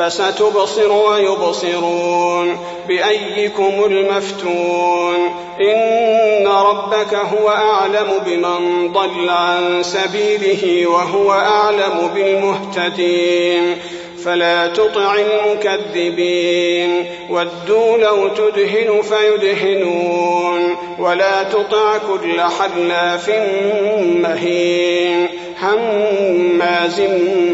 فستبصر ويبصرون بأيكم المفتون إن ربك هو أعلم بمن ضل عن سبيله وهو أعلم بالمهتدين فلا تطع المكذبين ودوا لو تدهن فيدهنون ولا تطع كل حلاف مهين هماز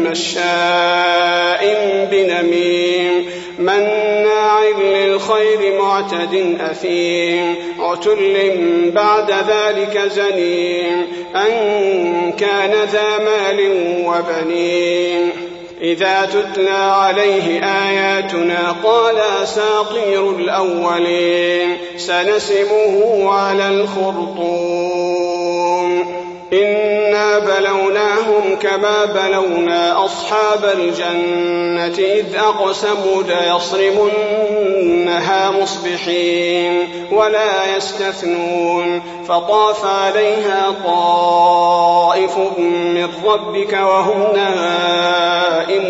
مشاء بنميم مناع للخير معتد أثيم عتل بعد ذلك زنيم أن كان ذا مال وبنين إذا تتلى عليه آياتنا قال أساطير الأولين سنسمه على الخرطوم. إنا بلوناهم كما بلونا أصحاب الجنة إذ أقسموا ليصرمنها مصبحين ولا يستثنون فطاف عليها طائف من ربك وهم نائمون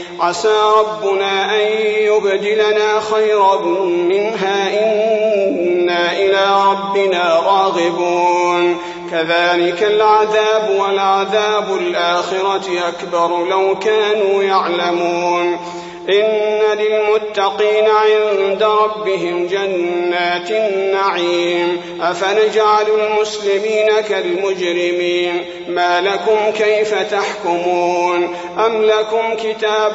عسى ربنا أن يبدلنا خيرا منها إنا إلى ربنا راغبون. كذلك العذاب والعذاب الآخرة أكبر لو كانوا يعلمون. إن للمتقين عند ربهم جنات النعيم. أفنجعل المسلمين كالمجرمين. ما لكم كيف تحكمون أم لكم كتاب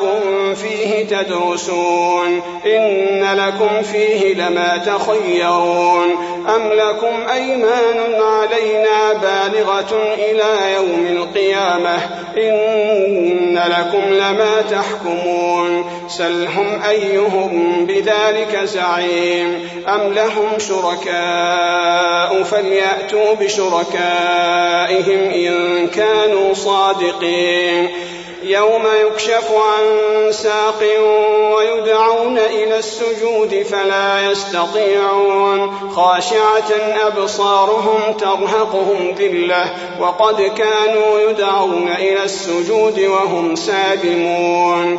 فيه تدرسون إن لكم فيه لما تخيرون أم لكم أيمان علينا بالغة إلى يوم القيامة إن لكم لما تحكمون سلهم أيهم بذلك زعيم أم لهم شركاء فليأتوا بشركائهم إن كانوا صادقين. يوم يكشف عن ساق ويدعون إلى السجود فلا يستطيعون. خاشعة أبصارهم ترهقهم ذلة وقد كانوا يدعون إلى السجود وهم سالمون.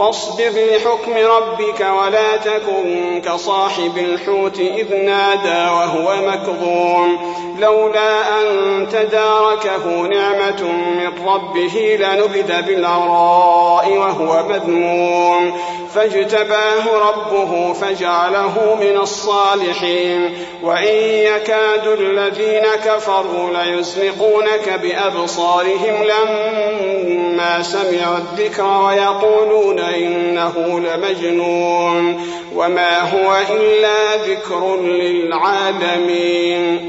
فاصبر لحكم ربك ولا تكن كصاحب الحوت إذ نادى وهو مكظوم. لولا أن تداركه نعمة من ربه لنبذ بالعراء وهو مذموم. فاجتباه ربه فجعله من الصالحين. وإن يكاد الذين كفروا ليزلقونك بأبصارهم لما سمعوا الذكر ويقولون إنه لمجنون وما هو إلا ذكر للعالمين.